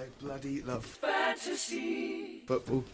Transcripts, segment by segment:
I bloody love fantasy football.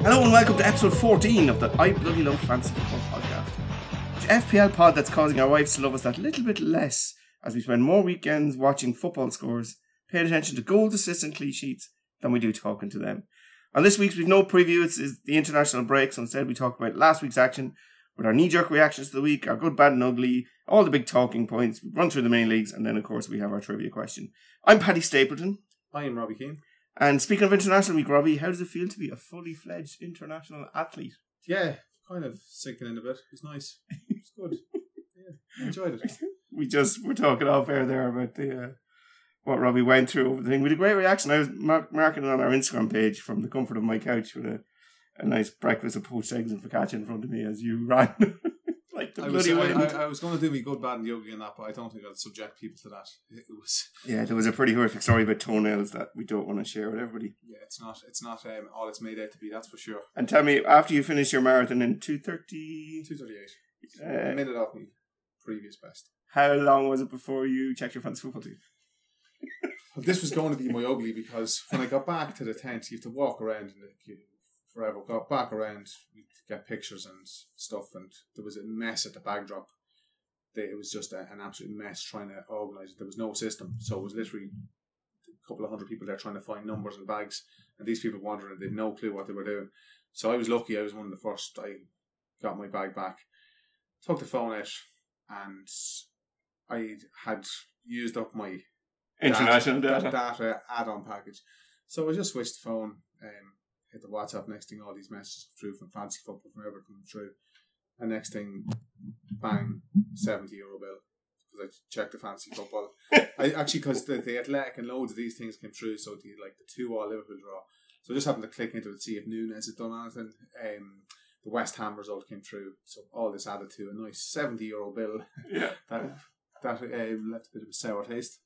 Hello and welcome to episode 14 of the I Bloody Love Fantasy Football podcast. The FPL pod that's causing our wives to love us that little bit less as we spend more weekends watching football scores, paying attention to goals, assists, and clean sheets than we do talking to them. On this week's, we've no preview, it's, it's the international break, so instead we talk about last week's action with our knee jerk reactions to the week, our good, bad, and ugly, all the big talking points, we run through the main leagues, and then, of course, we have our trivia question. I'm Paddy Stapleton. I am Robbie Keane. And speaking of international week, Robbie, how does it feel to be a fully fledged international athlete? Yeah, kind of sinking in a bit. It's nice. It's good. Yeah, I enjoyed it. We just were talking off air there about the uh, what Robbie went through over the thing. We had a great reaction. I was mark- marking it on our Instagram page from the comfort of my couch with a, a nice breakfast of poached eggs and focaccia in front of me as you ran like the I was, bloody I, wind. I, I was going to do me good, bad, and yogi in that, but I don't think I'll subject people to that. It was. yeah, there was a pretty horrific story about toenails that we don't want to share with everybody. Yeah, it's not. It's not um, all it's made out to be. That's for sure. And tell me, after you finish your marathon in two thirty, Two thirty-eight. uh, a minute off me previous best. How long was it before you checked your fantasy football team? But this was going to be my ugly because when I got back to the tent, you have to walk around like, you- forever. Got back around, get pictures and stuff, and there was a mess at the backdrop. it was just a, an absolute mess trying to organise it. There was no system, so it was literally a couple of hundred people there trying to find numbers and bags, and these people wandering, they had no clue what they were doing. So I was lucky. I was one of the first. I got my bag back, took the phone out, and I had used up my International data, data. data add-on package. So I just switched the phone, um, hit the WhatsApp. Next thing, all these messages come through from fancy football from everything come through, and next thing, bang, seventy euro bill because I checked the fancy football. I actually because the, the athletic and loads of these things came through. So the like the two all Liverpool draw. So I just happened to click into it to see if Nunez had done anything. Um, the West Ham result came through, so all this added to a nice seventy euro bill Yeah. that that um, left a bit of a sour taste.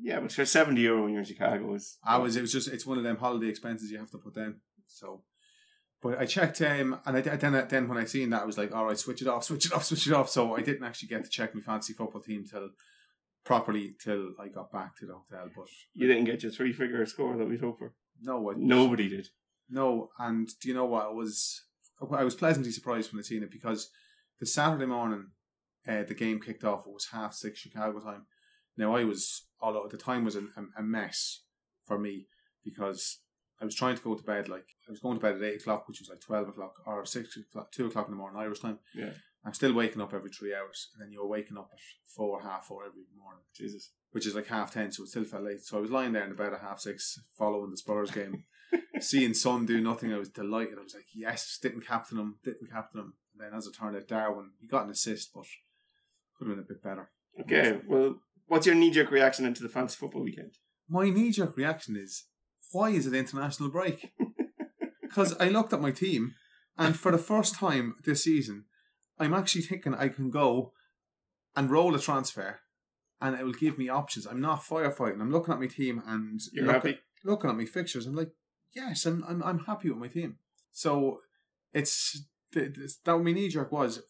Yeah, but for seventy euro when you're in Chicago is I was. It was just. It's one of them holiday expenses you have to put down. So, but I checked. Um, and I then then when I seen that, I was like, all right, switch it off, switch it off, switch it off. So I didn't actually get to check my fancy football team till properly till I got back to the hotel. But you didn't get your three figure score that we'd hoped for. no, I, Nobody did. no. And do you know what? I was I was pleasantly surprised when I seen it because the Saturday morning, uh, the game kicked off. It was half six Chicago time. Now I was, although at the time was a, a mess for me because I was trying to go to bed like I was going to bed at eight o'clock, which was like twelve o'clock or six o'clock, two o'clock in the morning Irish time. Yeah. I'm still waking up every three hours, and then you're waking up at four, half four every morning, Jesus. which is like half ten, so it still felt late. So I was lying there in the bed at half six, following the Spurs game, seeing Son do nothing. I was delighted. I was like, yes, didn't captain him, didn't captain him. And then as it turned out, Darwin he got an assist, but could have been a bit better. Okay, well, what's your knee jerk reaction into the fantasy football weekend? my knee jerk reaction is, why is it international break? Because I looked at my team, and for the first time this season, I'm actually thinking I can go and roll a transfer, and it will give me options. I'm not firefighting. I'm looking at my team and You're look- happy? looking at my fixtures. I'm like, yes, I'm I'm, I'm happy with my team. So it's th- th- that my knee jerk was,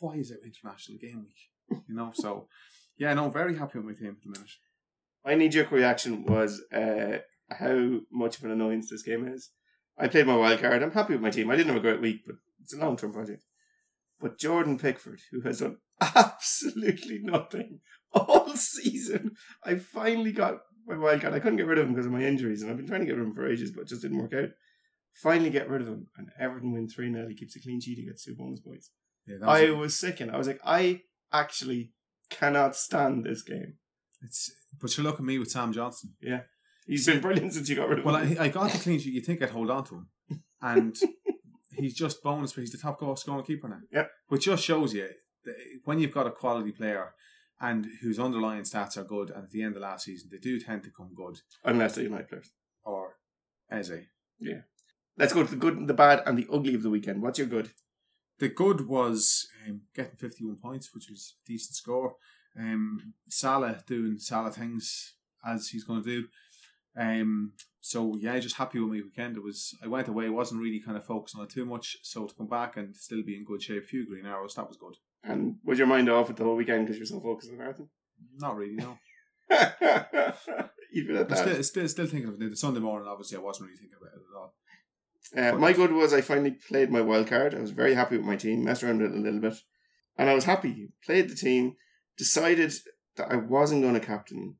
why is it international game week? You know, so yeah, no, very happy with my team at the minute. My knee jerk reaction was uh, how much of an annoyance this game is. I played my wild card. I'm happy with my team. I didn't have a great week, but it's a long term project. But Jordan Pickford, who has done absolutely nothing all season, I finally got my wild card. I couldn't get rid of him because of my injuries, and I've been trying to get rid of him for ages, but just didn't work out. Finally get rid of him, and Everton win 3 0. He keeps a clean sheet, he gets two bonus points. Yeah, that I a- was sickened. I was like, I actually cannot stand this game. It's but you look at me with Sam Johnstone. Yeah, he's been brilliant since you got rid of Well, him. I, I got the clean sheet. You think I'd hold on to him, and he's just bonus. But he's the top goal scoring keeper now. Yep. Which just shows you that when you've got a quality player and whose underlying stats are good, and at the end of last season they do tend to come good. Unless they're United players. Or Eze. Yeah. Let's go to the good, the bad, and the ugly of the weekend. What's your good? The good was um, getting 51 points, which was a decent score. Um, Salah doing Salah things as he's going to do. Um, so yeah, just happy with my weekend. It was I went away, wasn't really kind of focusing on it too much. So to come back and still be in good shape, few green arrows, that was good. And was your mind off it the whole weekend because you're so focused on marathon? Not really, no. Even at that. still, still, still thinking of it. The Sunday morning, obviously, I wasn't really thinking about it at all. Uh, my good was I finally played my wild card. I was very happy with my team, messed around with it a little bit. And I was happy. Played the team, decided that I wasn't going to captain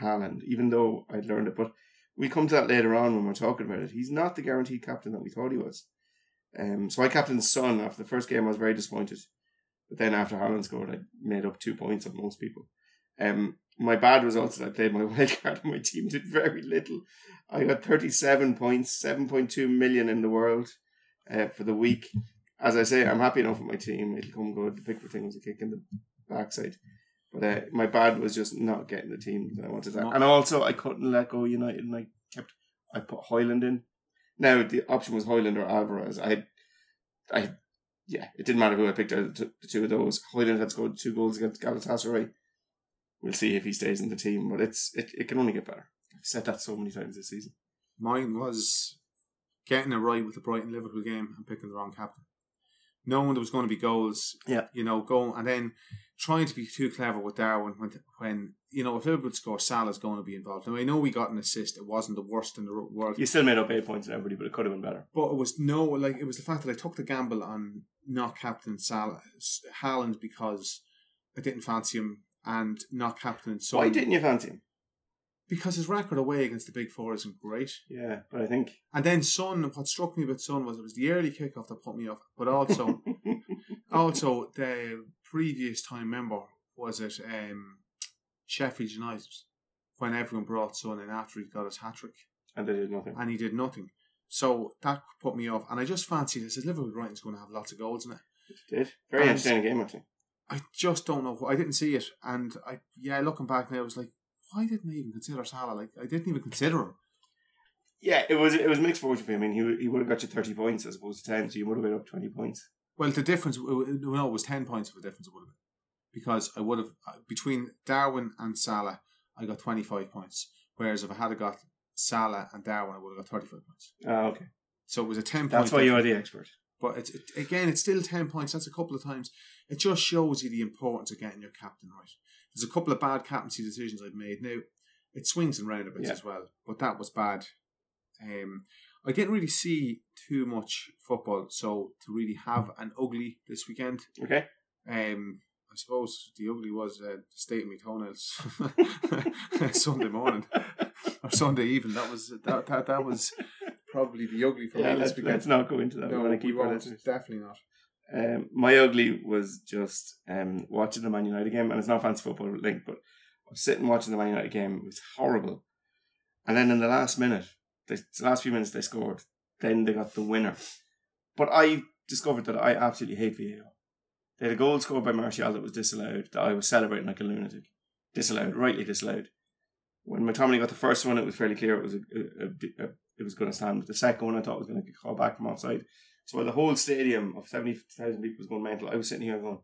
Haaland, even though I'd learned it. But we come to that later on when we're talking about it. He's not the guaranteed captain that we thought he was. Um, so I captained Son after the first game. I was very disappointed. But then after Haaland scored, I made up two points on most people. Um, my bad results that I played my wild card and my team did very little. I got 37 points, 7.2 million in the world uh, for the week. As I say, I'm happy enough with my team. It'll come good. The Pickford thing was a kick in the backside. But uh, my bad was just not getting the team that I wanted to. And also, I couldn't let go United and I kept, I put Hojlund in. Now, the option was Hojlund or Alvarez. I, I, yeah, it didn't matter who I picked out the two of those. Hojlund had scored two goals against Galatasaray. We'll see if he stays in the team, but it's it, it can only get better. I've said that so many times this season. Mine was getting it right with the Brighton Liverpool game and picking the wrong captain. Knowing there was going to be goals, Yeah. you know, going and then trying to be too clever with Darwin when, when you know, if Liverpool score, Salah's going to be involved. Now, I know we got an assist, it wasn't the worst in the world, You still made up eight points and everybody, but it could have been better. but it was no, like, it was the fact that I took the gamble on not captain Salah, Haaland because I didn't fancy him and not captain Son. Why didn't you fancy him? Because his record away against the big four isn't great. Yeah, but I think And then Son, what struck me about Son was it was the early kickoff that put me off, but also also the previous time member was it um, Sheffield United when everyone brought Son in after he got his hat trick and they did nothing. and he did nothing. So that put me off, and I just fancied. I said Liverpool Brighton's going to have lots of goals in it. It did very And- entertaining game actually. I just don't know. I didn't see it, and I yeah, looking back now, I was like, why didn't I even consider Salah? Like I didn't even consider him. Yeah, it was it was mixed fortune for him. I mean, he would- he would have got you thirty points as opposed to ten, so you would have been up twenty points. Well, the difference, no, it was 10 points of a difference, it would have been. Because I would have, uh, between Darwin and Salah, I got 25 points. Whereas if I had got Salah and Darwin, I would have got 35 points. Ah, okay. So it was a 10 point That's why you are the expert. But it's, it, again, it's still 10 points. That's a couple of times. It just shows you the importance of getting your captain right. There's a couple of bad captaincy decisions I've made. Now, it swings and roundabouts Yeah. as well, but that was bad. Um, I didn't really see too much football, so to really have an ugly this weekend, Okay. um, I suppose the ugly was uh, the state of my toenails Sunday morning or Sunday evening. That was that that, that was probably the ugly for Yeah, me let's, let's not go into that. no, we keep our won't. Definitely not. Um, my ugly was just um, watching the Man United game, and it's not fancy football link, but I was sitting watching the Man United game. It was horrible. And then in the last minute, the, the last few minutes they scored. Then they got the winner. But I discovered that I absolutely hate VAR. They had a goal scored by Martial that was disallowed. That I was celebrating like a lunatic. Disallowed, rightly disallowed. When McTominay got the first one, it was fairly clear it was a, a, a, a- it was going to stand. But the second one, I thought was going to get called back from offside. So while the whole stadium of 70,000 people was going mental, I was sitting here going,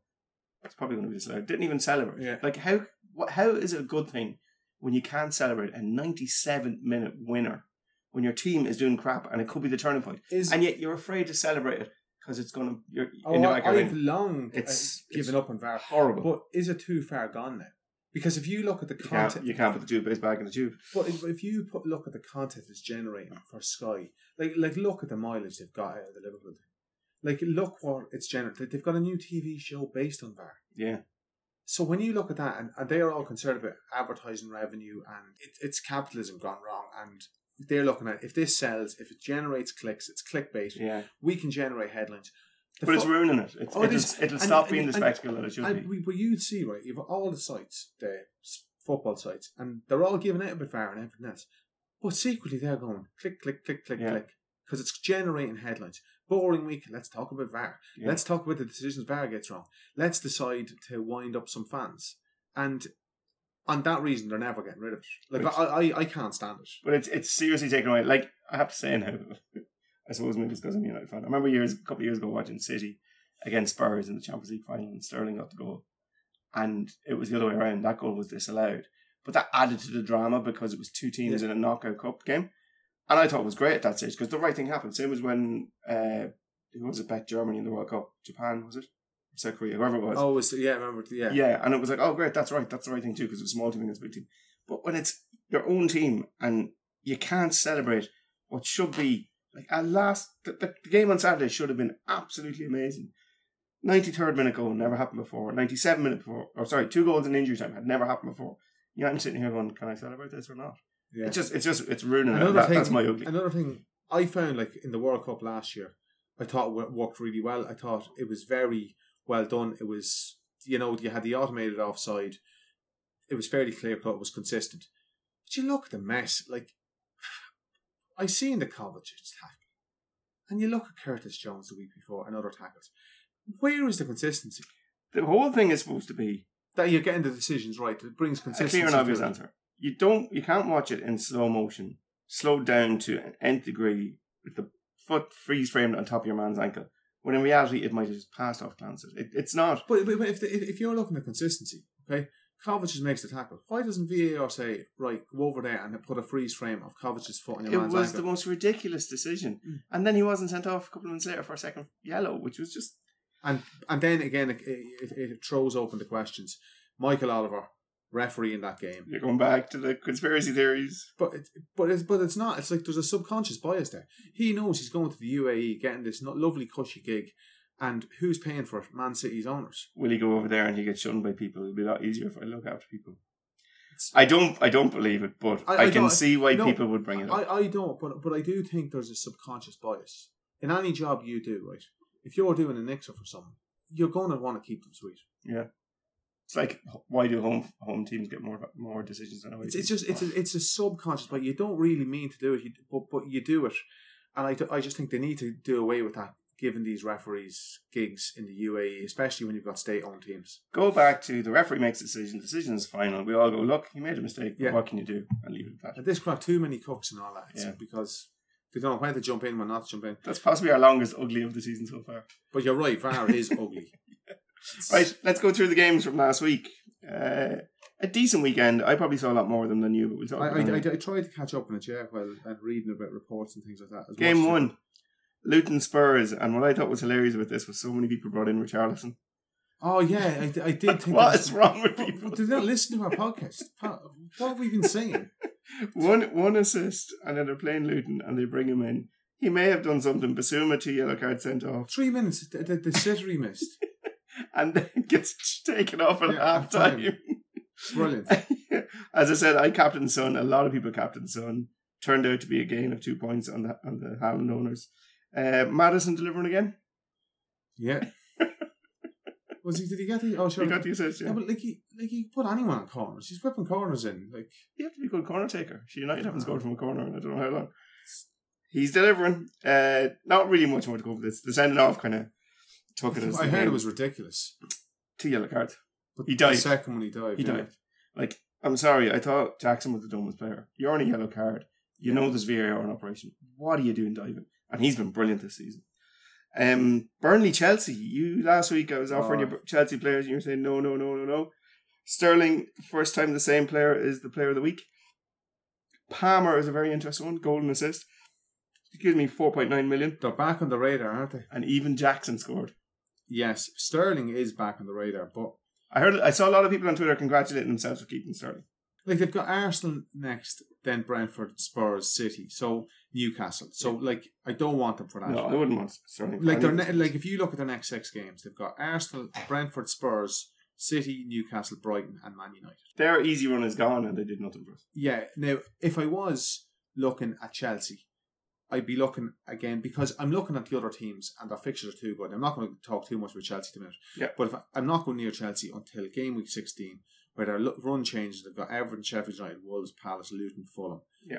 it's probably going to be disallowed. Didn't even celebrate. Yeah. Like, how what, how is it a good thing when you can't celebrate a 97 minute winner when your team is doing crap and it could be the turning point? Is And yet you're afraid to celebrate it because it's going to, you're oh, in the I, back of your I've long It's- uh, it's, it's given up on VAR. Horrible. But is it too far gone now? Because if you look at the you, can't, content, you can't put the toothpaste back in the tube. but if, if you put look at the content it's generating for Sky, like like look at the mileage they've got out of the Liverpool thing. Like look what it's generating. They've got a new TV show based on VAR. Yeah. So when you look at that, and, and they are all concerned about advertising revenue, and it, it's capitalism gone wrong, and they're looking at if this sells, if it generates clicks, it's clickbait. Yeah. We can generate headlines. The But it's ruining it. It's, Oh, it it'll, is. it'll And- stop and- being the and- spectacle that it should and be. but you'd see right, you've all the sites, the football sites, and they're all giving out a bit VAR and everything else. But secretly, they're going click, click, click, click, Yeah. click, because it's generating headlines. Boring week. Let's talk about VAR. Yeah. Let's talk about the decisions VAR gets wrong. Let's decide to wind up some fans, and on that reason, they're never getting rid of it. Like I, I, I can't stand it. But it's it's seriously taken away. Like I have to say now, I suppose maybe it's because I'm a United fan. I remember years, a couple of years ago, watching City against Spurs in the Champions League final, and Sterling got the goal, and it was the other way around. That goal was disallowed, but that added to the drama because it was two teams in a knockout cup game, and I thought it was great at that stage because the right thing happened. Same as when uh, who was it? Bet Germany in the World Cup, Japan was it? South Korea, whoever it was. Oh, it was, yeah, I remember. Yeah. Yeah, and it was like, oh, great, that's right, that's the right thing too, because it's a small team against a big team. But when it's your own team and you can't celebrate what should be like at last, the, the, the game on Saturday should have been absolutely amazing. 93rd minute goal never happened before. 97 minute before, or sorry, two goals in injury time had never happened before. You know, I'm sitting here going, can I celebrate this or not? Yeah. It's just, it's just, it's ruining it. Another That- thing, that's my ugly. Another thing I found, like in the World Cup last year, I thought it worked really well. I thought it was very well done. It was, you know, you had the automated offside. It was fairly clear cut. It was consistent. But you look at the mess. Like I seen the Kovacic tackle, and you look at Curtis Jones the week before and other tackles. Where is the consistency? The whole thing is supposed to be That you're getting the decisions right. It brings consistency. a clear and obvious answer. You don't, you can't watch it in slow motion, slowed down to an nth degree with the foot freeze framed on top of your man's ankle. When in reality, it might have just passed off glances. It, it's not. But, but, but if, the, if if you're looking at consistency, okay, Kovacic makes the tackle. Why doesn't VAR say, right, go over there and put a freeze frame of Kovacic's foot on your It man's was ankle? the most ridiculous decision, Mm. and then he wasn't sent off a couple of minutes later for a second yellow, which was just and and then again, it, it, it throws open the questions. Michael Oliver, referee in that game, you're going back to the conspiracy theories. but it, but it's but it's not. It's like there's a subconscious bias there. He knows he's going to the UAE, getting this lovely cushy gig, and who's paying for it? Man City's owners. Will he go over there and he gets shunned by people? It'll be a lot easier if I look after people. I don't. I don't believe it, but I- I, I can see why no, people would bring it up. I, I don't, but but I do think there's a subconscious bias in any job you do. Right, if you're doing a nixer for someone, you're going to want to keep them sweet. Yeah. It's like why do home home teams get more more decisions than away It's, it's just it's a, it's a subconscious, but you don't really mean to do it, you, but but you do it, and I, I just think they need to do away with that. Giving these referees gigs in the UAE, especially when you've got state-owned teams. go back to the referee makes a decision. Decision is final. We all go, look, you made a mistake. Yeah. What can you do? And leave it at that. At this crowd, too many cooks and all that. Yeah. because they don't know when to jump in, when not to jump in. That's possibly our longest ugly of the season so far. But you're right, VAR is ugly. Right, let's go through the games from last week. Uh, a decent weekend. I probably saw a lot more of them than you, but we'll talk I, about I. I, I tried to catch up on it, yeah, while and reading about reports and things like that. as Game one, Luton Spurs, and what I thought was hilarious about this was so many people brought in Richarlison. Oh yeah, I, I did think. What that- is wrong with people? Did not listen to our podcast? What have we been saying? One one assist, and then they're playing Luton, and they bring him in. He may have done something. Bissouma two yellow card sent off, Three minutes. The, the, the sitter he missed. and then gets taken off at Yeah, half time. half-time. Brilliant. As I said, I captain Son. A lot of people captain Son. Turned out to be a gain of two points on the on the Haaland owners. Uh, Maddison delivering again. Yeah. Was he? Did he get the? Oh, sure. He got the assist. yeah, Yeah. but like he, like he put anyone on corners. He's whipping corners in. Like You have to be a good corner taker. She United haven't scored from a corner in I don't know how long. He's delivering. Uh, not really much more to go for this. The sending off kind of took it as I heard game. it was ridiculous. two yellow cards. But He dived. The second when he dived. He yeah. dived. Like, I'm sorry, I thought Jackson was the dumbest player. You're on a yellow card. You know there's VAR in operation. What are you doing diving? And he's been brilliant this season. Um, Burnley Chelsea. You last week I was offering Oh. you Chelsea players and you were saying no, no, no, no, no. Sterling, first time the same player is the player of the week. Palmer is a very interesting one. Golden assist. Excuse me, 4.9 million. They're back on the radar, aren't they? And even Jackson scored. Yes, Sterling is back on the radar, but I heard. I saw a lot of people on Twitter congratulating themselves for keeping Sterling. Like they've got Arsenal next, then Brentford, Spurs, City, so Newcastle. So like I don't want them for that. No, I wouldn't want for like they're ne- like if you look at their next six games, they've got Arsenal, Brentford, Spurs, City, Newcastle, Brighton, and Man United. Their easy run is gone and they did nothing for us. Yeah. Now, if I was looking at Chelsea, I'd be looking again because I'm looking at the other teams and their fixtures are too good. I'm not going to talk too much about Chelsea the. Yeah. But if I, I'm not going near Chelsea until game week 16, where their run changes. They've got Everton, Sheffield United, Wolves, Palace, Luton, Fulham. Yeah.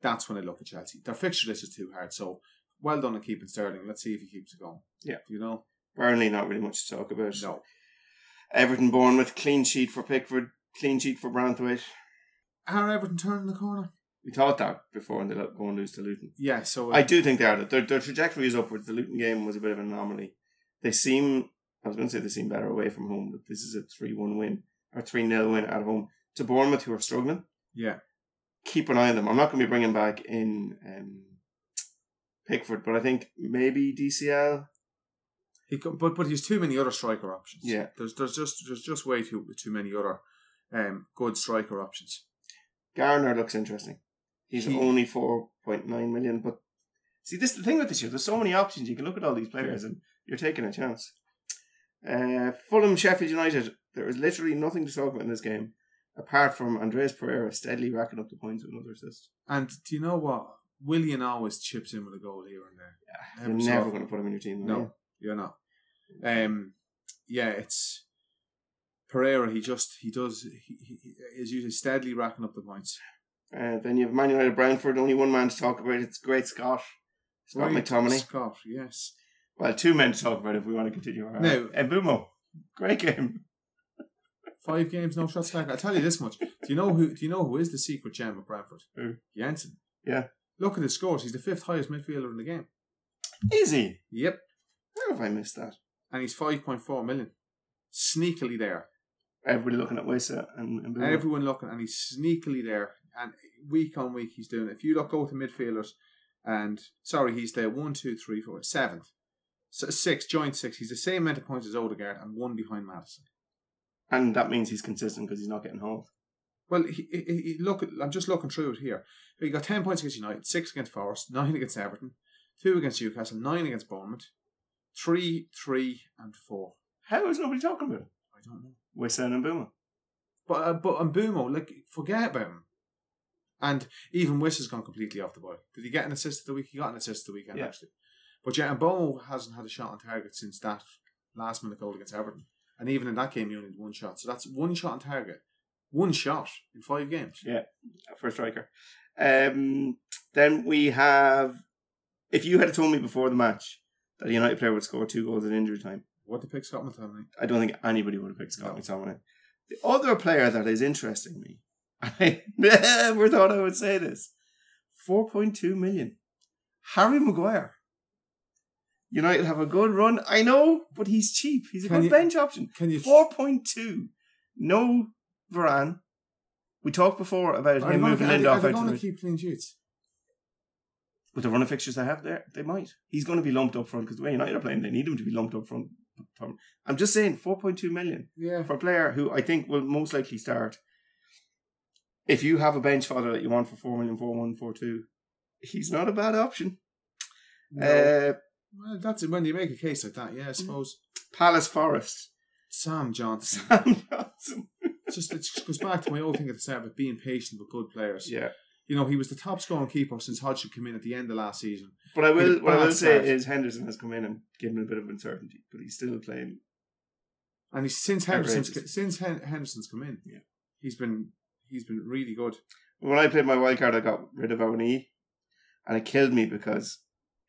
That's when I look at Chelsea. Their fixture list is too hard. So well done on keeping Sterling. Let's see if he keeps it going. Yeah. You know? Burnley, not really much to talk about. No. Everton born with clean sheet for Pickford, clean sheet for Branthwaite. Are Everton turning the corner? We thought that before and they let go and lose to Luton. Yeah. So uh, I do think they are. Their, their trajectory is upwards. The Luton game was a bit of an anomaly. They seem I was going to say they seem better away from home, but this is a 3 1 win or 3 0 win at home to Bournemouth, who are struggling. Yeah. Keep an eye on them. I'm not going to be bringing back in um, Pickford, but I think maybe DCL. He co- but but he's too many other striker options. Yeah. There's there's just there's just way too too many other um good striker options. Garner looks interesting. He's He- only 4.9 million, but see, this is the thing with this year. There's so many options. You can look at all these players and you're taking a chance. Uh, Fulham, Sheffield United. There is literally nothing to talk about in this game apart from Andreas Pereira steadily racking up the points with another assist. And do you know what? Willian always chips in with a goal here and there. Yeah, You're never going to put him in your team. No, you? you're not. Um, yeah, it's Pereira. He just he does he, is usually steadily racking up the points. Uh, then you have Man United, Brentford. Only one man to talk about. It's great Scott. Scott Right, McTominay. Scott, yes. Well, two men to talk about if we want to continue. Our, Now- and Mbeumo, great game. Five games, no shots back. I tell you this much. Do you know who? Do you know who is the secret gem of Brentford? Who? Jensen. Yeah. Look at his scores. He's the fifth highest midfielder in the game. Is he? Yep. How have I missed that? And he's five point four million. Sneakily there. Everybody looking at Wissa and, and Everyone looking, and he's sneakily there. And week on week, he's doing it. If you look go to midfielders, and sorry, he's there one, two, three, four, seventh, so six, joint six. He's the same amount of points as Odegaard and one behind Maddison. And that means he's consistent because he's not getting hauled. Well, he, he, he look. I'm just looking through it here. He got ten points against United, six against Forest, nine against Everton, two against Newcastle, nine against Bournemouth, three, three, and four. How is nobody talking about him? I don't know. Wissa and Mbeumo. But uh, but on Mbeumo, like forget about him. And even Wiss has gone completely off the boil. Did he get an assist the week? He got an assist the weekend Yeah. actually. But yeah, and Mbeumo hasn't had a shot on target since that last minute goal against Everton. And even in that game, he only had one shot. So that's one shot on target, one shot in five games. Yeah, for a striker. Um, then we have. If you had told me before the match that a United player would score two goals in injury time, What to pick Scott McTominay? I don't think anybody would have picked Scott No. McTominay. The other player that is interesting me, I never thought I would say this, four point two million, Harry Maguire. United have a good run. I know, but he's cheap. He's a Can good you- bench option. Can you? Four point two. No Varane. We talked before about Are him moving Lindelof are they out going to to keep clean sheets? with the run of fixtures they have there, they might. He's going to be lumped up front because the way United are playing, they need him to be lumped up front. I'm just saying, 4.2 million Yeah. for a player who I think will most likely start. If you have a bench fodder that you want for 4 million, 4 1, 4 2, he's not a bad option. No. Uh, well, that's it. When you make a case like that, yeah, I mm. suppose. Palace Forest. Sam Johnstone. Sam Johnstone. It's just it goes back to my old thing at the start about being patient with good players. Yeah. You know, he was the top scoring keeper since Hodgson came in at the end of last season. But I will, what I will say start. is Henderson has come in and given a bit of uncertainty, but he's still playing. And he's since Henderson's since Hen- Henderson's come in, Yeah. he's been he's been really good. When I played my wild card, I got rid of Awoniyi, and it killed me because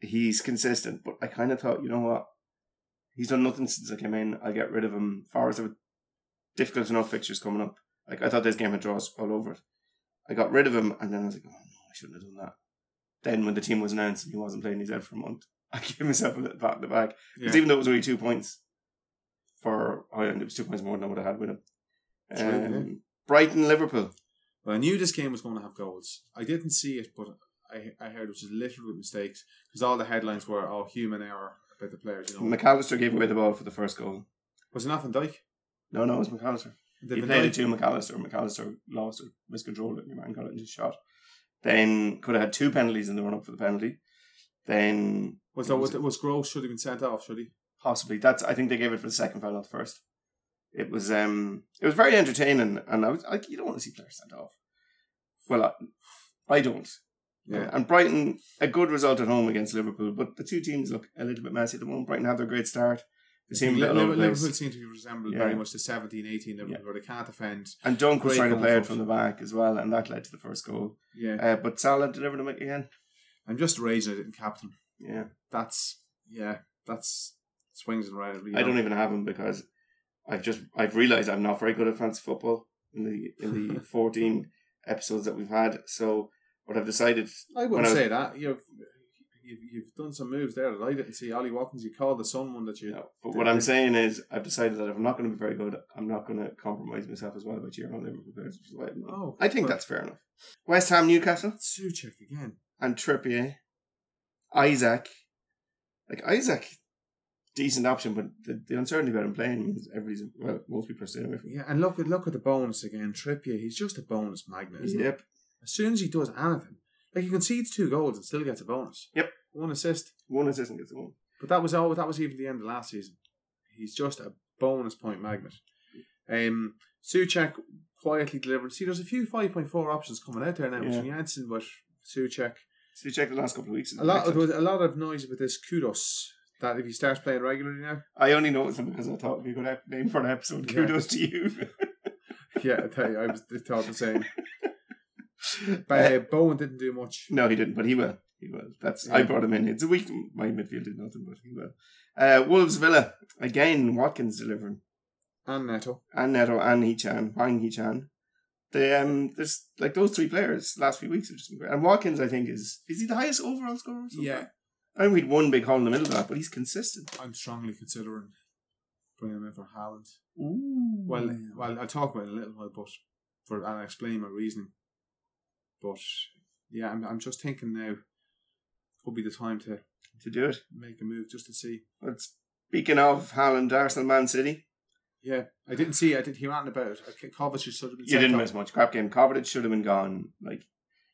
he's consistent. But I kind of thought, you know what? He's done nothing since I came in. I'll get rid of him. Forest have difficult enough fixtures coming up. Like I thought this game had draws all over it. I got rid of him, and then I was like, oh no, I shouldn't have done that. Then when the team was announced and he wasn't playing, he's out for a month. I gave myself a little pat in the back because Yeah. even though it was only two points for Ireland, it was two points more than I would have had with him. Um. Brighton, Liverpool. Well, I knew this game was going to have goals. I didn't see it, but I I heard it was littered with mistakes because all the headlines were all human error" about the players. You know, Mac Allister gave away the ball for the first goal. was it not Van Dijk? No, no, it was Mac Allister. Did he Van played it to Mac Allister. McAllister lost or miscontrolled it. Your man got it and just shot. Then could have had two penalties in the run up for the penalty. Then Was that was, was Gross should have been sent off? Should he? possibly that's I think they gave it for the second foul, not the first. It was um it was very entertaining, and I was like, you don't want to see players sent off. Well, I, I don't. Yeah. And Brighton, a good result at home against Liverpool, but the two teams look a little bit messy at the moment. Brighton have their great start. They seem Liverpool, the place. Liverpool seem to be resembled Yeah. very much the 17, 18 Liverpool, Yeah. where they can't defend. And Dunk was trying to play it from the back as well, and that led to the first goal. Yeah, Uh, but Salah delivered him again. I'm just raging I didn't captain. Yeah, That's yeah, that's swings and roundabouts. I don't even have him because I've just I've realised I'm not very good at fancy football in the in the 14 episodes that we've had. So what I've decided I wouldn't I was- say that. You you've, you've done some moves there that I didn't see. Ollie Watkins, you called the Sun one that you. No, but what I'm saying is, I've decided that if I'm not going to be very good, I'm not going to compromise myself as well by cheering on Liverpool players. Which is why I'm not. Oh, I think that's fair enough. West Ham, Newcastle, Soucek again. and Trippier, Isak. Like Isak, decent option, but the, the uncertainty about him playing means everybody's well, most people are staying away from him. Yeah, and look at look at the bonus again. Trippier, he's just a bonus magnet. Isn't he? Yep. As soon as he does anything, like he concedes two goals and still gets a bonus. Yep. One assist. One assist and gets the one. But that was all. That was even the end of last season. He's just a bonus point magnet. Um, Soucek quietly delivered. See, there's a few five point four options coming out there now Yeah. between Jensen, but Soucek. Check the last couple of weeks. A lot. There was a lot of noise with this Kudus that if he starts playing regularly now. I only noticed him because I thought it'd be a good ep- name for an episode. Yeah. Kudos to you. Yeah, I tell you, I was I thought the same. But uh, Bowen didn't do much. No, he didn't, but he will. He will. That's I brought him in. It's a week. My midfield did nothing, but he will. Uh, Wolves Villa again. Watkins delivering, And Neto. and Neto and Hee-chan, Hwang Hee-chan. The um, there's like those three players last few weeks have just been great. And Watkins, I think, is is he the highest overall scorer? so Yeah. far? I think we'd one big hole in the middle of that, but he's consistent. I'm strongly considering bringing him in for Haaland. Ooh. Well, well, I'll talk about it in a little while, but for and I'll explain my reasoning. But yeah, I'm, I'm just thinking now could be the time to to do it. make a move just to see. But speaking of Haaland, Arsenal, Man City, Yeah, I didn't see. I didn't hear anything about it. Kovacic should have been. you didn't miss much. Crap game. Kovacic should have been gone. Like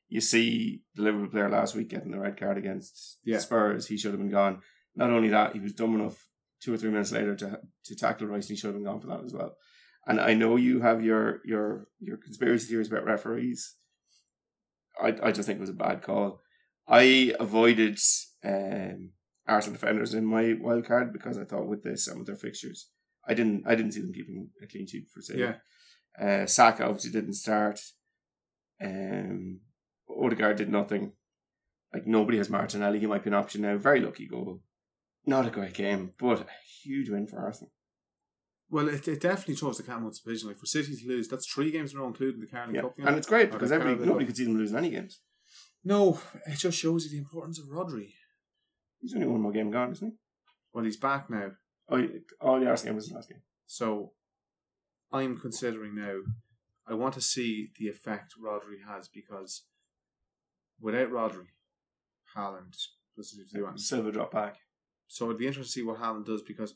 you see the Liverpool player last week getting the red card against Yeah. Spurs, he should have been gone. Not only that, he was dumb enough two or three minutes later to to tackle Rice, and he should have been gone for that as well. And I know you have your your your conspiracy theories about referees. I I just think it was a bad call. I avoided um, Arsenal defenders in my wild card because I thought with this and with their fixtures, I didn't I didn't see them keeping a clean sheet for say. Yeah, Uh, Saka obviously didn't start. Um, Odegaard did nothing. Like nobody has Martinelli. He might be an option now. Very lucky goal. Not a great game, but a huge win for Arsenal. Well, it, it definitely shows the Camelot's division. Like for City to lose, that's three games in a row, including the Carling Yeah, Cup. game. and it's great because every nobody could see them losing any games. No, it just shows you the importance of Rodri. He's only one more game gone, isn't he? Well, he's back now, Oh, oh, the Arsenal game was the last game. so I'm considering now. I want to see the effect Rodri has because without Rodri, Haaland doesn't do anything. Silva dropped back. So it'd be interesting to see what Haaland does because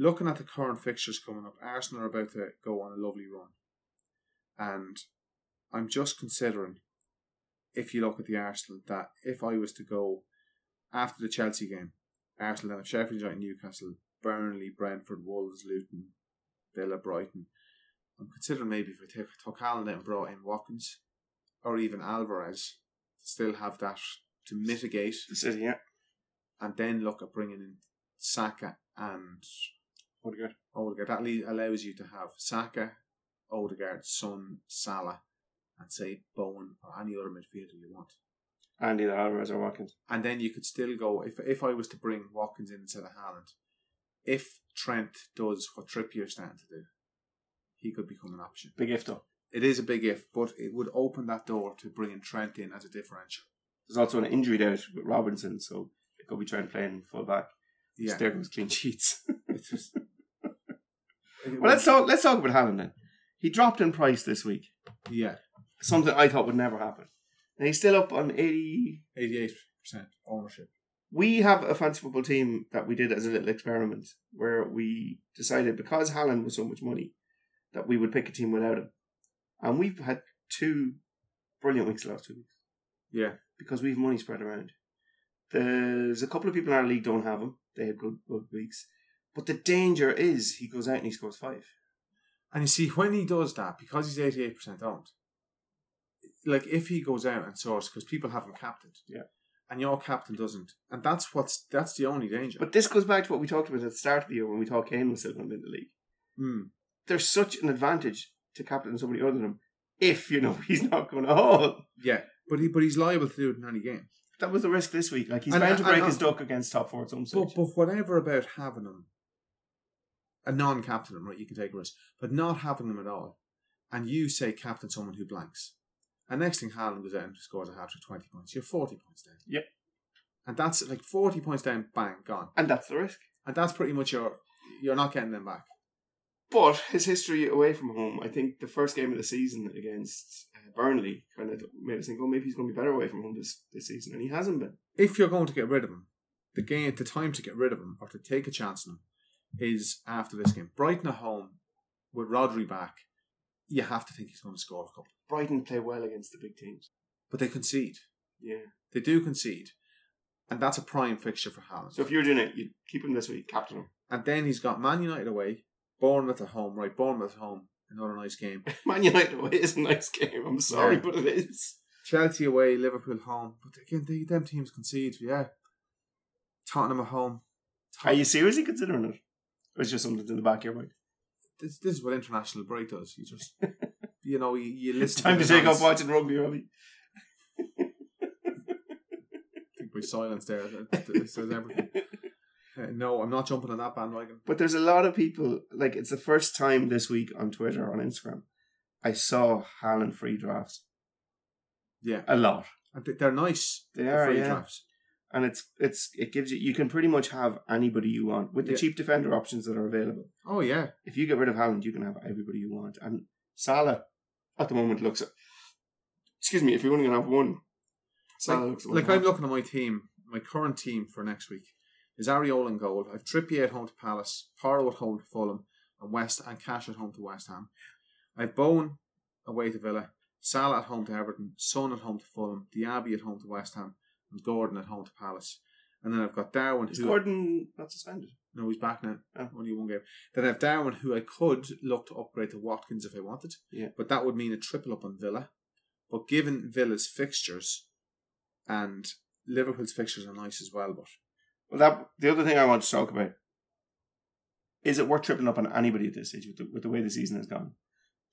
looking at the current fixtures coming up, Arsenal are about to go on a lovely run. And I'm just considering, if you look at the Arsenal, that if I was to go after the Chelsea game, Arsenal then have Sheffield United, Newcastle, Burnley, Brentford, Wolves, Luton, Villa, Brighton. I'm considering maybe if I take took out and brought in Watkins or even Alvarez, still have that to mitigate The City, yeah. and then look at bringing in Saka and Odegaard. Odegaard. That le- allows you to have Saka, Odegaard, Son, Salah, and say Bowen or any other midfielder you want. And either Alvarez or Watkins. And then you could still go if if I was to bring Watkins in instead of Haaland, if Trent does what Trippier's starting to do, he could become an option. Big if though. It is a big if, but it would open that door to bringing Trent in as a differential. There's also an injury doubt with Robinson, so it could be trying to play in full back. Yeah, There goes clean sheets. it's just. well, let's talk. Let's talk about Haaland then. He dropped in price this week. Yeah, Something I thought would never happen. And he's still up on eighty. eighty-eight percent ownership. We have a fancy football team that we did as a little experiment where we decided because Haaland was so much money that we would pick a team without him, and we've had two brilliant weeks the last two weeks Yeah, because we've money spread around. There's a couple of people in our league don't have him. They had good good weeks, but the danger is he goes out and he scores five. And you see, when he does that, because he's eighty-eight percent owned, like if he goes out and scores, because people have him captained, Yeah. and your captain doesn't, and that's what's that's the only danger. But this goes back to what we talked about at the start of the year when we thought Kane was still going to be in the league. Hmm. There's such an advantage to captain somebody other than him if you know he's not going to haul. yeah, but he but he's liable to do it in any game. That was the risk this week. Like he's And- bound to break and- his duck against top four at some stage. But but whatever about having him, a non-captain him, right? You can take a risk, but not having them at all, and you say captain someone who blanks, and next thing Haaland goes out and scores a hat trick, twenty points. You're forty points down. Yep. and that's like forty points down, bang, gone, And that's the risk. and that's pretty much your. You're not getting them back. But his history away from home, I think the first game of the season against uh, Burnley kind of made us think, oh, maybe he's going to be better away from home this, this season, and he hasn't been. If you're going to get rid of him, the game, the time to get rid of him or to take a chance on him is after this game. Brighton at home with Rodri back, you have to think he's going to score a couple, Brighton play well against the big teams. but they concede. Yeah. They do concede, and that's a prime fixture for Haaland. So if you're doing it, you keep him this week, captain him. And then he's got Man United away, Bournemouth at home, right? Bournemouth at home, another nice game. Man United away is a nice game. I'm sorry, Yeah. but it is. Chelsea away, Liverpool home. But again, they, them teams concede, yeah. Tottenham at home. Are you seriously considering it? Or is just something in the back of your mind? This, this is what international break does. You just, you know, you, you listen. Time to the take off watching rugby, Robbie. I think by silence there, that, that says everything. Uh, no, I'm not jumping on that bandwagon. But there's a lot of people, like, it's the first time this week on Twitter, on Instagram, I saw Haaland free drafts. Yeah, A lot. they're nice. They the are, free yeah. drafts. And it's it's it gives you you can pretty much have anybody you want with the Yeah. cheap defender options that are available. Oh yeah, If you get rid of Haaland, you can have everybody you want. And Salah at the moment looks excuse me, if you're only gonna have one, Salah like, looks like I'm looking at my team, my current team for next week is Areola in goal. I've Trippier at home to Palace, Porro at home to Fulham, and West and Cash at home to West Ham. I've Bowen away to Villa, Salah at home to Everton, Son at home to Fulham, Diaby at home to West Ham, and Gordon at home to Palace. And then I've got Darwin. Is who- Gordon not suspended? No, he's back now. Oh. Only one game. Then I have Darwin, who I could look to upgrade to Watkins if I wanted. Yeah. But that would mean a triple up on Villa. But given Villa's fixtures, and Liverpool's fixtures are nice as well, but Well that the other thing I want to talk about is it worth tripping up on anybody at this stage with the, with the way the season has gone?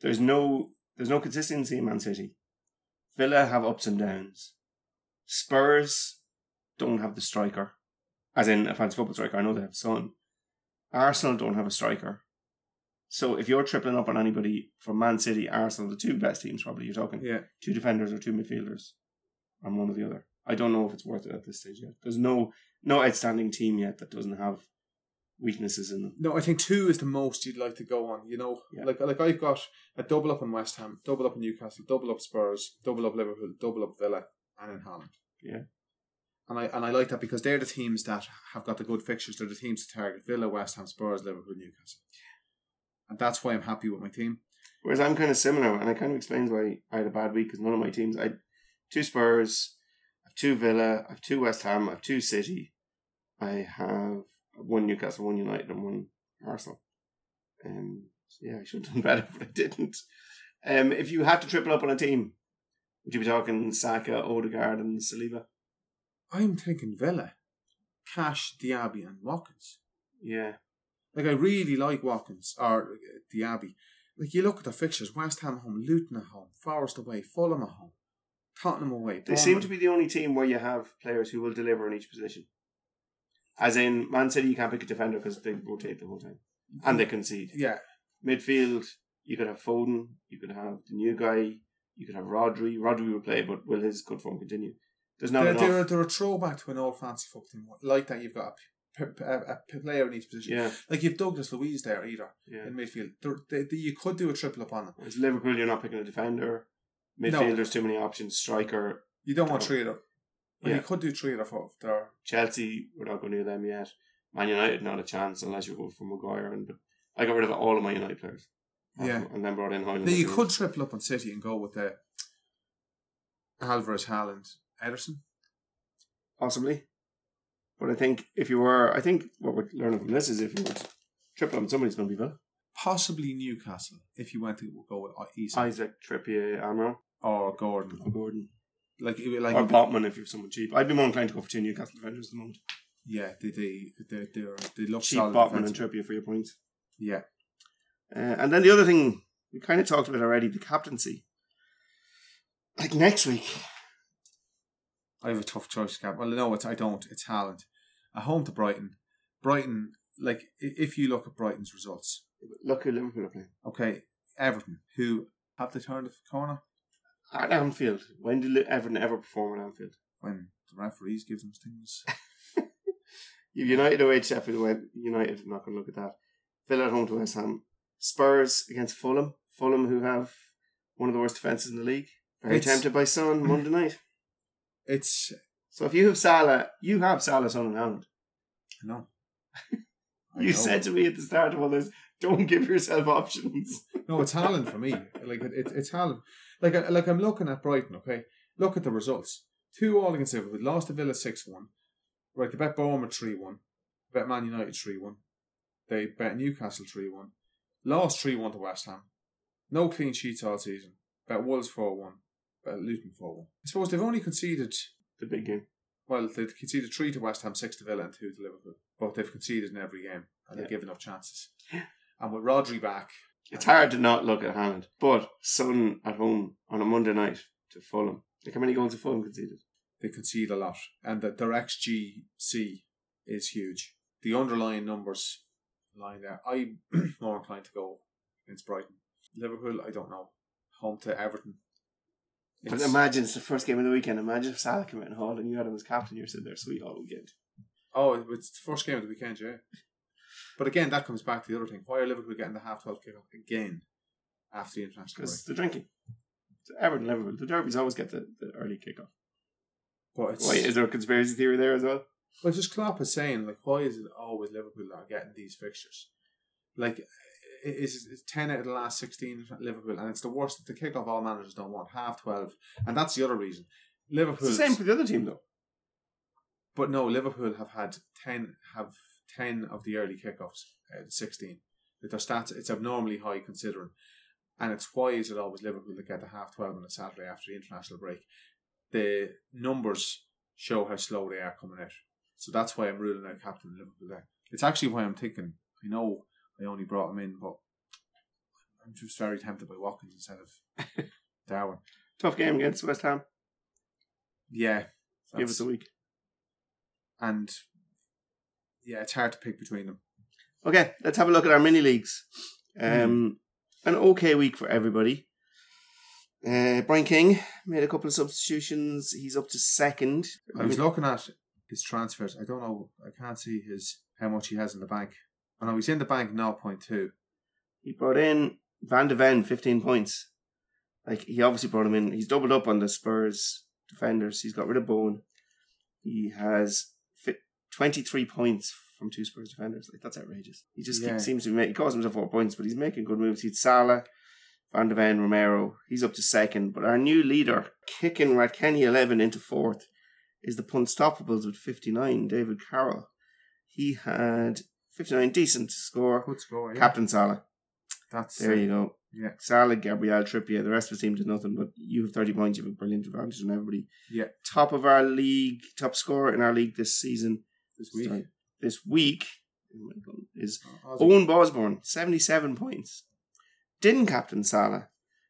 There's no there's no consistency in Man City. Villa have ups and downs. Spurs don't have the striker, as in a fancy football striker. I know they have Son. Arsenal don't have a striker. So if you're tripling up on anybody from Man City, Arsenal, the two best teams probably, you're talking yeah. two defenders or two midfielders, and one or the other. I don't know if it's worth it at this stage yet. There's no no outstanding team yet that doesn't have weaknesses in them. No, I think two is the most you'd like to go on. You know, Yeah. like like I've got a double up on West Ham, double up on Newcastle, double up Spurs, double up Liverpool, double up Villa, and in Haaland. Yeah. And I and I like that because they're the teams that have got the good fixtures. They're the teams to target: Villa, West Ham, Spurs, Liverpool, Newcastle. And that's why I'm happy with my team. Whereas I'm kind of similar, and it kind of explains why I had a bad week because none of my teams. I had two Spurs, I have two Villa, I have two West Ham, I have two City, I have one Newcastle, one United, and one Arsenal. Um, so yeah, I should have done better, but I didn't. Um, if you had to triple up on a team, would you be talking Saka, Odegaard, and Saliba? I'm thinking Villa, Cash, Diaby, and Watkins. Yeah, Like I really like Watkins or uh, Diaby. Like you look at the fixtures: West Ham home, Luton at home, Forest away, Fulham at home, Tottenham away. They seem to be the only team where you have players who will deliver in each position. As in Man City, you can't pick a defender because they rotate the whole time and they concede. Yeah, Midfield, you could have Foden, you could have the new guy, you could have Rodri. Rodri will play, but will his good form continue? There's not they're, enough. they're, they're a throwback to an old fancy football team like that. You've got a player in each position. yeah, Like you've Douglas Luiz there either yeah. in midfield. They, they, you could do a triple up on them. Liverpool, you're not picking a defender. No. Midfield, there's too many options. Striker, You don't want No. three of them. Yeah. you could do three of them. There. Chelsea, we're not going near them yet. Man United, not a chance unless you go for Maguire. And but I got rid of all of my United players. Yeah. and then brought in Hojlund. Now you could triple up on City and go with the Alvarez, Haaland, Ederson. possibly. But I think if you were, I think what we're learning from this is if you were to triple on somebody's going to be Villa. Possibly Newcastle if you went to go with uh, Isak Isaac, Trippier, Amro, or Gordon. or Gordon, Like, it- like or Botman if you're someone cheap. I'd be more inclined to go for two Newcastle defenders at the moment. yeah, they they they they they look Cheap. Botman and. Trippier for your points. Yeah, Uh, and then the other thing we kind of talked about already, the captaincy. Like next week, I have a tough choice, Cap. Well, no, it's I don't. It's Haaland. At home to Brighton. Brighton, like if you look at Brighton's results, look who Liverpool are playing. okay, Everton, who have they turned the corner At Anfield, when did Everton ever perform at Anfield? when the referees give them things. United away to Sheffield away. United, I'm not going to look at that. Villa at home to West Ham. Spurs against Fulham. Fulham, who have one of the worst defences in the league. Very It's- tempted by Son Monday night. It's So if you have Salah, you have Salah, Son, and Haaland. no. You know. said to me at the start of all this, don't give yourself options. No, it's Haaland for me. Like it, it, it's Haaland. Like I- like I'm looking at Brighton. Okay, look at the results. Two all against Liverpool. Lost to Villa six one. Right, they bet Bournemouth three one. Bet Man United three one. They bet Newcastle three one. Lost three one to West Ham. No clean sheets all season. Bet Wolves four one. Bet Luton four one. I suppose they've only conceded. The big game. Well, they've conceded three to West Ham, six to Villa, and two to Liverpool. But they've conceded in every game, and Yeah. they've given up chances. And with Rodri back, It's hard to not look at Haaland. But Son at home on a Monday night to Fulham. Like how many goals have Fulham conceded? they concede a lot, and that their XGC is huge. The underlying numbers lying there. I'm more inclined to go against Brighton. Liverpool, I don't know. Home to Everton. But imagine it's the first game of the weekend. Imagine if Salah came out in Hall and you had him as captain. You're sitting there sweet all weekend. oh, it's the first game of the weekend, yeah. But again, that comes back to the other thing. Why are Liverpool getting the half twelve kickoff again after the international break? Because they're drinking. So Everton, Liverpool. The derbies always get the, the early kickoff. But it's Why is there a conspiracy theory there as well? Well, just Klopp is saying, like, why is it always Liverpool that are getting these fixtures? Like, is it's 10 out of the last 16 Liverpool, and it's the worst that the kick-off all managers don't want, half 12. And that's the other reason. It's Liverpool. the same for the other team though. But no, Liverpool have had 10, have 10 of the early kickoffs out of 16. Like, their stats, it's abnormally high considering. And it's why is it always Liverpool that get the half 12 on a Saturday after the international break? The numbers show how slow they are coming out. So that's why I'm ruling out captain Liverpool there. It's actually why I'm thinking, I know I only brought him in, but I'm just very tempted by Watkins instead of Darwin. Tough game against West Ham. Yeah. Give us a week. and yeah, it's hard to pick between them. Okay, let's have a look at our mini leagues. Um, An okay week for everybody. Uh, Brian King made a couple of substitutions. He's up to second. I was looking at his transfers. I don't know. I can't see his how much he has in the bank. I know he's in the bank 0.2. He brought in Van de Ven, 15 points. Like, he obviously brought him in. He's doubled up on the Spurs defenders. He's got rid of Bone. He has fi 23 points from two Spurs defenders. Like, that's outrageous. He just Yeah. keeps, seems to be making, he calls himself four points, but he's making good moves. He's Salah, Van de Ven, Romero. He's up to second. But our new leader, kicking Radkenny 11 into fourth, is the Punstoppables with 59, David Carroll. He had 59, decent score. Good score. Yeah. Captain Salah. That's There you go. Yeah. Salah, Gabriel, Trippier. The rest of the team did nothing, but you have 30 points. You have a brilliant advantage on everybody. Yeah. Top of our league, top scorer in our league this season, this week. sorry, this week, oh is oh, Ozzy. Owen Bosborne, 77 points. Didn't captain Salah.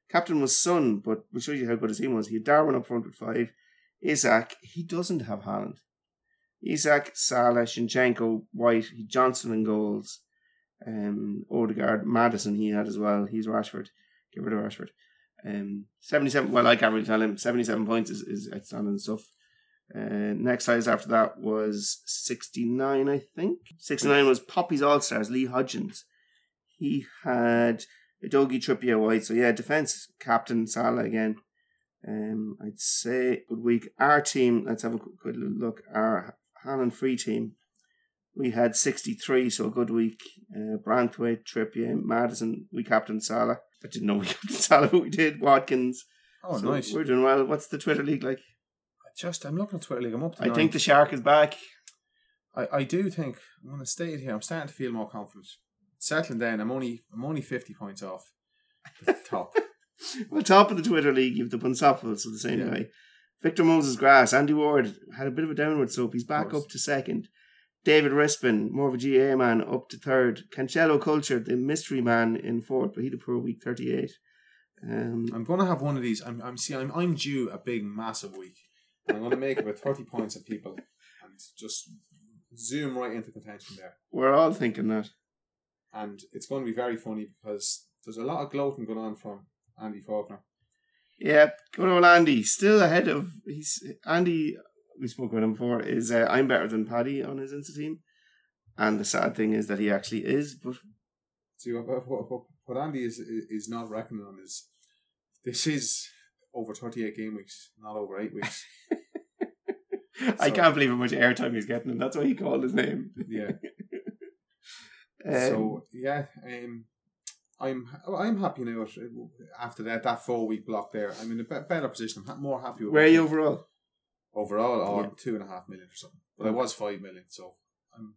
Captain was Son, but we'll show you how good his team was. He had Darwin up front with five. Isak, he doesn't have Haaland. Isak, Salah, Zinchenko, White, Johnson and goals. Um, Odegaard, Maddison he had as well. He's Rashford. Get rid of Rashford. Um, 77, well, I can't really tell him. 77 points is, is outstanding stuff. Uh, next highest after that was 69, I think. 69 was Poppy's All Stars, Lee Hodgins. He had Dogi Trippier White. So, yeah, defence captain Salah again. Um, I'd say good week. Our team, let's have a quick, quick look. Our Haaland free team, we had 63, so a good week. Uh, Branthwaite, Trippier, Maddison, we captain Salah. I didn't know we captain Salah, but we did. Watkins. Oh, So nice. We're doing well. What's the Twitter league like? I just I'm looking at Twitter League. I'm up to. I nine. think the Shark is back. I, I do think I'm going to stay here. I'm starting to feel more confident. Settling down. I'm only I'm only 50 points off the top. Well, top of the Twitter league, you have the Bunstoppable, so the same Yeah. guy. Victor Moses Grass, Andy Ward had a bit of a downward slope. He's back up to second. David Rispin, more of a GA man, up to third. Cancelo Culture, the mystery man, in fourth, but he had a poor week, 38. Um, I'm going to have one of these. I'm I'm see I'm I'm due a big massive week. I'm going to make about 30 points of people and just zoom right into contention there. we're all thinking that. And it's going to be very funny because there's a lot of gloating going on from Andy Faulkner. Yeah, good old Andy, still ahead of he's Andy we spoke about him before, is uh, I'm better than Paddy on his Insta team. And the sad thing is that he actually is, but See what, what, what, what Andy is is not reckoning on is this is over thirty eight game weeks, not over eight weeks. I can't believe how much airtime he's getting, and that's why he called his name. Yeah. Um, so yeah, um, I'm I'm happy now after that that four week block there. I'm in a be- better position. I'm more happy with where are you overall? overall. Oh, Yeah. I'm two and a half million or something, but I was five million, so I'm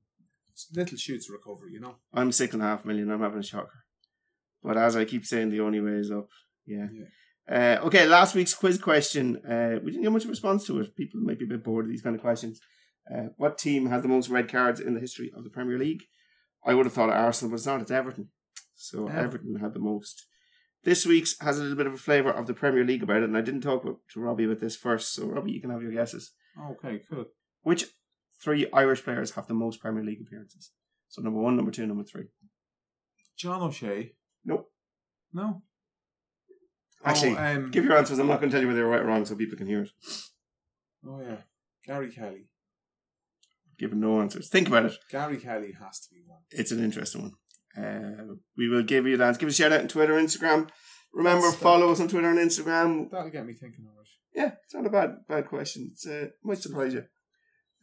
it's little shoots of recovery. You know. I'm six and a half million. I'm having a shocker. But as I keep saying, the only way is up. Yeah. Uh, okay, last week's quiz question. Uh, we didn't get much response to it. People might be a bit bored of these kind of questions. Uh, what team has the most red cards in the history of the Premier League? I would have thought Arsenal, but it's not. It's Everton. So Yeah. Everton had the most. This week's has a little bit of a flavour of the Premier League about it, and I didn't talk about, to Robbie about this first. So Robbie, you can have your guesses. Okay, cool. Which three Irish players have the most Premier League appearances? So number one, number two, number three. John O'Shea. Nope. No. Actually, oh, um, Give your answers. I'm not going to tell you whether they're right or wrong, so people can hear it. oh yeah, Gary Kelly. Giving no answers. Think about it. Gary Kelly has to be one. It's an interesting one. Uh, we will give you that. Give us a shout out on Twitter, Instagram. Remember, That's- follow us on Twitter and Instagram. That'll get me thinking of it. Yeah, it's not a bad bad question. It's uh, might surprise you.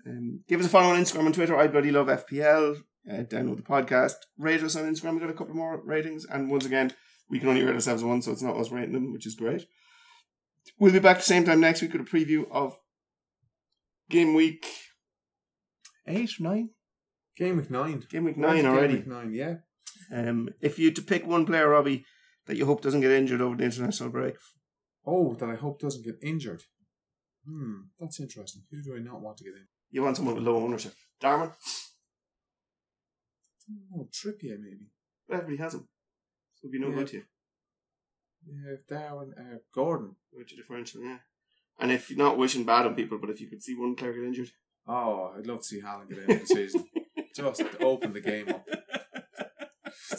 Um, give us a follow on Instagram and Twitter. I bloody love FPL. Uh, download the podcast. Rate us on Instagram. We got a couple more ratings, and once again, we can only rate ourselves one, so it's not us rating them, which is great. We'll be back the same time next week with a preview of game week eight, nine, Game week nine. game week nine already. Game week nine, yeah. Um, if you had to pick one player, Robbie, that you hope doesn't get injured over the international break, Oh, that I hope doesn't get injured. Hmm, that's interesting. Who do I not want to get in? you want someone with low ownership. Darwin, Oh, Trippier maybe. But everybody has him. So it'll be no Yeah. good to you. Yeah, Darwin, uh, Gordon. Which a differential, yeah. And if you're not wishing bad on people, but if you could see one player get injured, Oh, I'd love to see Haaland get in the season. Just open the game up.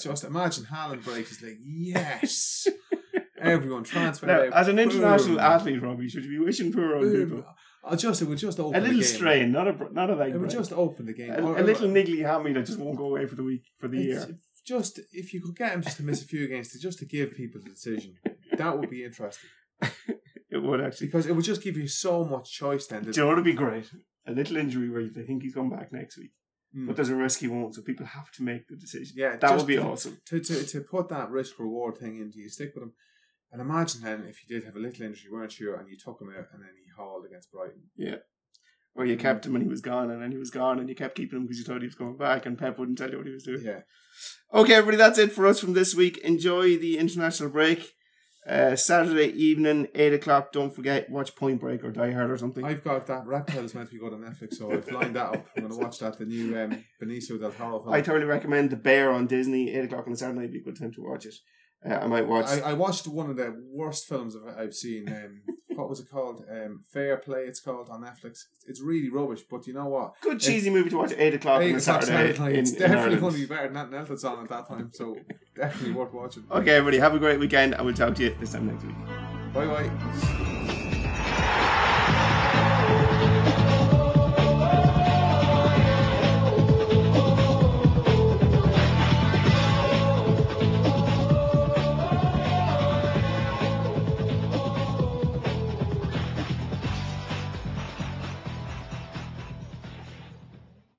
Just imagine Haaland breaks. It's like yes, everyone transfer. now, as an international Boom. athlete, Robbie, should you be wishing poor on people? I'll just it would just open A little strain, not a not a leg It would just open the game. a, Or- a little niggly hammy that just won't go away for the week for the year. Just if you could get him just to miss a few games, to just to give people the decision, that would be interesting It would actually. because it would just give you so much choice. Then Do you know what would be great? A little injury where they think he's coming back next week, Mm. but there's a risk he won't, so people have to make the decision. yeah, That would be to, awesome. to, to to put that risk reward thing into you, stick with him. And imagine then if you did have a little injury, you weren't sure, and you took him out, and then he hauled against Brighton. Where you kept him and he was gone, and then he was gone, and you kept keeping him because you thought he was coming back, and Pep wouldn't tell you what he was doing. Yeah, Okay, everybody, that's it for us from this week. Enjoy the international break. Uh, Saturday evening, 8 o'clock. Don't forget, watch Point Break or Die Hard or something. I've got that Reptile's meant to be good on Netflix, so I've lined that up. I'm going to watch that, the new um, Benicio del Toro film. I thoroughly recommend The Bear on Disney. 8 o'clock on a Saturday would be a good time to watch it. Uh, I might watch. I, I watched one of the worst films I've, I've seen. Um, what was it called? Um, Fair Play. It's called on Netflix. It's really rubbish, but you know what? good cheesy movie to watch at 8 o'clock Eight on a Saturday. Saturday night, in- it's in definitely Ireland. going to be better than anything else that's on at that time. So definitely worth watching. Okay, everybody, have a great weekend, and we'll talk to you this time next week. Bye bye.